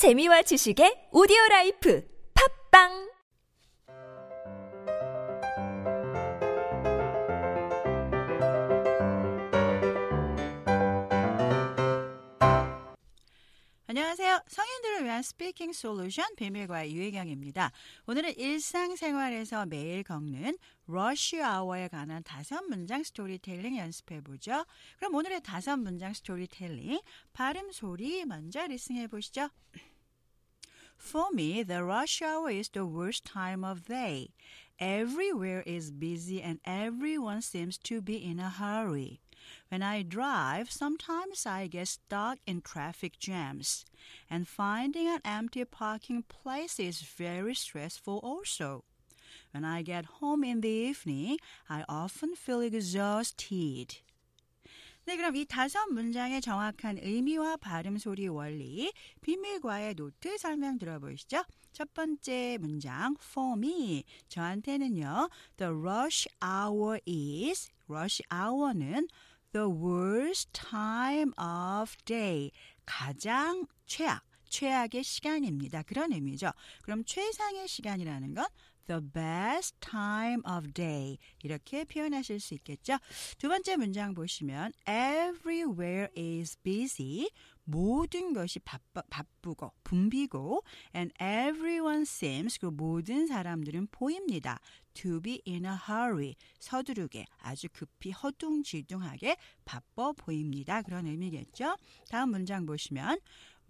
재미와 지식의 오디오 life 팟빵 안녕하세요. 성인들을 위한 speaking solution 비밀과외 유혜경입니다. 오늘은 일상생활에서 매일 겪는 rush hour에 관한 다섯 문장 스토리텔링 연습해 보죠. 그럼 오늘의 다섯 문장 스토리텔링 발음 소리 먼저 리승해 보시죠. For me, the rush hour is the worst time of day. Everywhere is busy and everyone seems to be in a hurry. When I drive, sometimes I get stuck in traffic jams. And finding an empty parking place is very stressful also. When I get home in the evening, I often feel exhausted. 네, 그럼 이 다섯 문장의 정확한 의미와 발음 소리 원리, 비밀과외 노트 설명 들어보시죠. 첫 번째 문장, for me. 저한테는요, the rush hour is, rush hour는 the worst time of day. 가장 최악, 최악의 시간입니다. 그런 의미죠. 그럼 최상의 시간이라는 건 the best time of day 이렇게 표현하실 수 있겠죠. 두 번째 문장 보시면 everywhere is busy 모든 것이 바빠, 바쁘고 붐비고 and everyone seems 그 모든 사람들은 보입니다. to be in a hurry 서두르게 아주 급히 허둥지둥하게 바빠 보입니다. 그런 의미겠죠. 다음 문장 보시면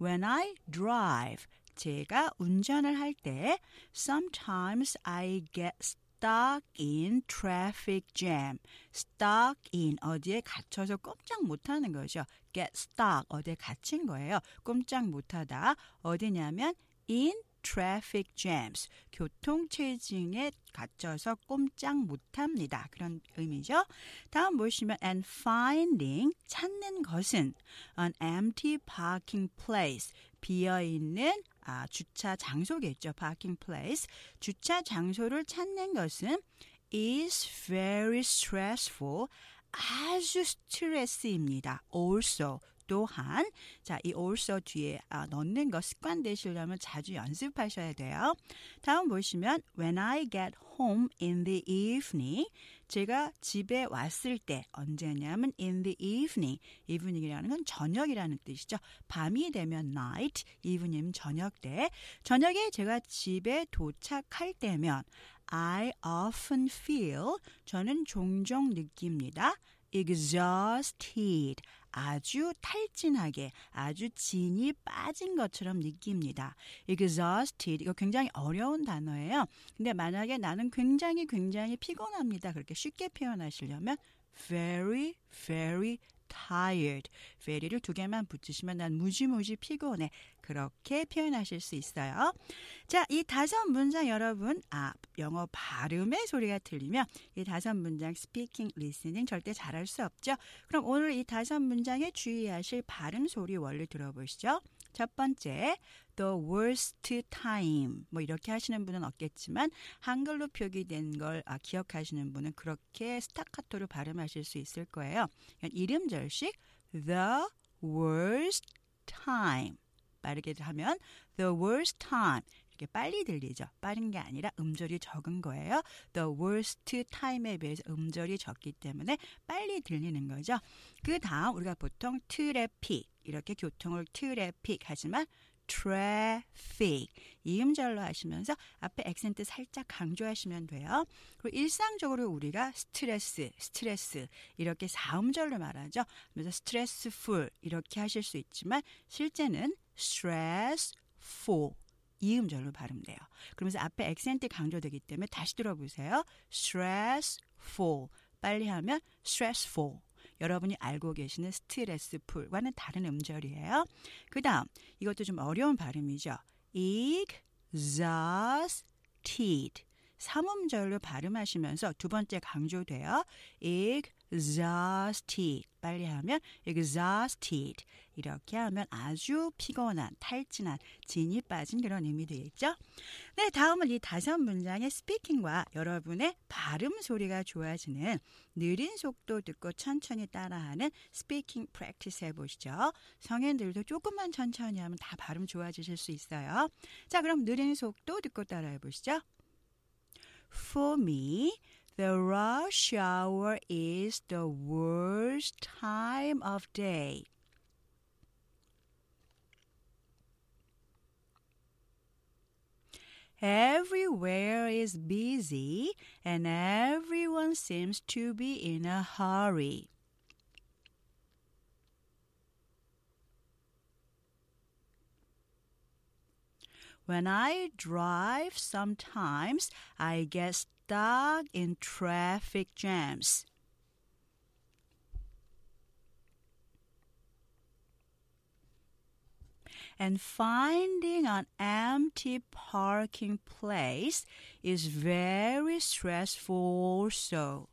when I drive 제가 운전을 할 때 sometimes I get stuck in traffic jam. stuck in 어디에 갇혀서 꼼짝 못하는 거죠. get stuck 어디에 갇힌 거예요. 꼼짝 못하다 어디냐면 in traffic jams 교통 체증에 갇혀서 꼼짝 못합니다. 그런 의미죠. 다음 보시면 and finding 찾는 것은 an empty parking place 비어 있는 아, 주차 장소겠죠. parking place. 주차 장소를 찾는 것은 is very stressful. 아주 스트레스입니다. also 또한 자, 이 also 뒤에 아, 넣는 거 습관 되시려면 자주 연습하셔야 돼요. 다음 보시면 when I get home in the evening 제가 집에 왔을 때 언제냐면 in the evening evening이라는 건 저녁이라는 뜻이죠. 밤이 되면 night, evening이면 저녁 때 저녁에 제가 집에 도착할 때면 I often feel 저는 종종 느낍니다. exhausted 아주 탈진하게 아주 진이 빠진 것처럼 느낍니다. exhausted 이거 굉장히 어려운 단어예요. 근데 만약에 나는 굉장히 굉장히 피곤합니다. 그렇게 쉽게 표현하시려면 very very tired. very를 두 개만 붙이시면 난 무지무지 피곤해. 그렇게 표현하실 수 있어요. 자, 이 다섯 문장 여러분, 아, 영어 발음의 소리가 틀리면 이 다섯 문장 speaking, listening 절대 잘할 수 없죠. 그럼 오늘 이 다섯 문장에 주의하실 발음 소리 원리 들어보시죠. 첫 번째, the worst time. 뭐 이렇게 하시는 분은 없겠지만 한글로 표기된 걸 아, 기억하시는 분은 그렇게 스타카토로 발음하실 수 있을 거예요. 일 음절씩 the worst time. 빠르게 하면 the worst time. 이렇게 빨리 들리죠. 빠른 게 아니라 음절이 적은 거예요. The worst time에 비해서 음절이 적기 때문에 빨리 들리는 거죠. 그 다음 우리가 보통 트래픽 이렇게 교통을 트래픽 하지만 traffic 이음절로 하시면서 앞에 액센트 살짝 강조하시면 돼요. 그리고 일상적으로 우리가 스트레스, 스트레스 이렇게 사음절로 말하죠. 그래서 stressful 이렇게 하실 수 있지만 실제는 stressful 이음절로 발음돼요. 그러면서 앞에 액센트 강조되기 때문에 다시 들어보세요. stressful 빨리 하면 stressful 여러분이 알고 계시는 스트레스풀과는 다른 음절이에요. 그 다음 이것도 좀 어려운 발음이죠. exhausted 삼음절로 발음하시면서 두 번째 강조돼요. exhausted exhausted. 빨리 하면 exhausted. 이렇게 하면 아주 피곤한, 탈진한, 진이 빠진 그런 의미 되겠죠? 네, 다음은 이 다섯 문장의 speaking과 여러분의 발음 소리가 좋아지는 느린 속도 듣고 천천히 따라하는 speaking practice 해보시죠. 성인들도 조금만 천천히 하면 다 발음 좋아지실 수 있어요. 자, 그럼 느린 속도 듣고 따라해 보시죠. For me, the rush hour is the worst time of day. Everywhere is busy and everyone seems to be in a hurry. When I drive, sometimes I get stuck in traffic jams. And finding an empty parking place is very stressful also.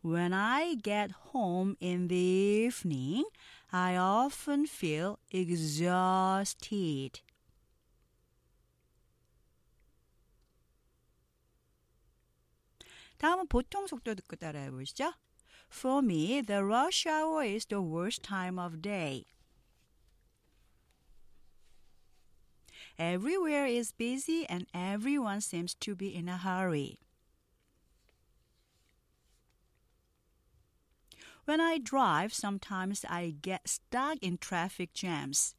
When I get home in the evening, I often feel exhausted. 다음은 보통 속도 듣고 따라해 보시죠. For me, the rush hour is the worst time of day. Everywhere is busy and everyone seems to be in a hurry. When I drive, sometimes I get stuck in traffic jams.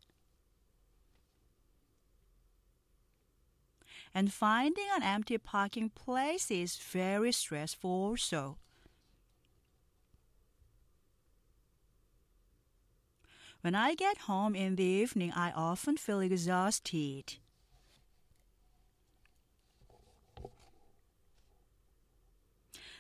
And finding an empty parking place is very stressful also. When I get home in the evening, I often feel exhausted.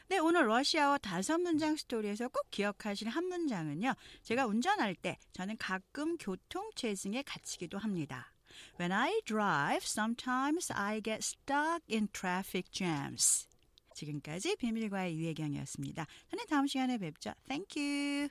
네, 오늘 러시아어 다섯 문장 스토리에서 꼭 기억하실 한 문장은요. 제가 운전할 때 저는 가끔 교통 체증에 갇히기도 합니다. When I drive, sometimes I get stuck in traffic jams. 지금까지 비밀과의 유혜경이었습니다. 저는 다음 시간에 뵙죠. Thank you.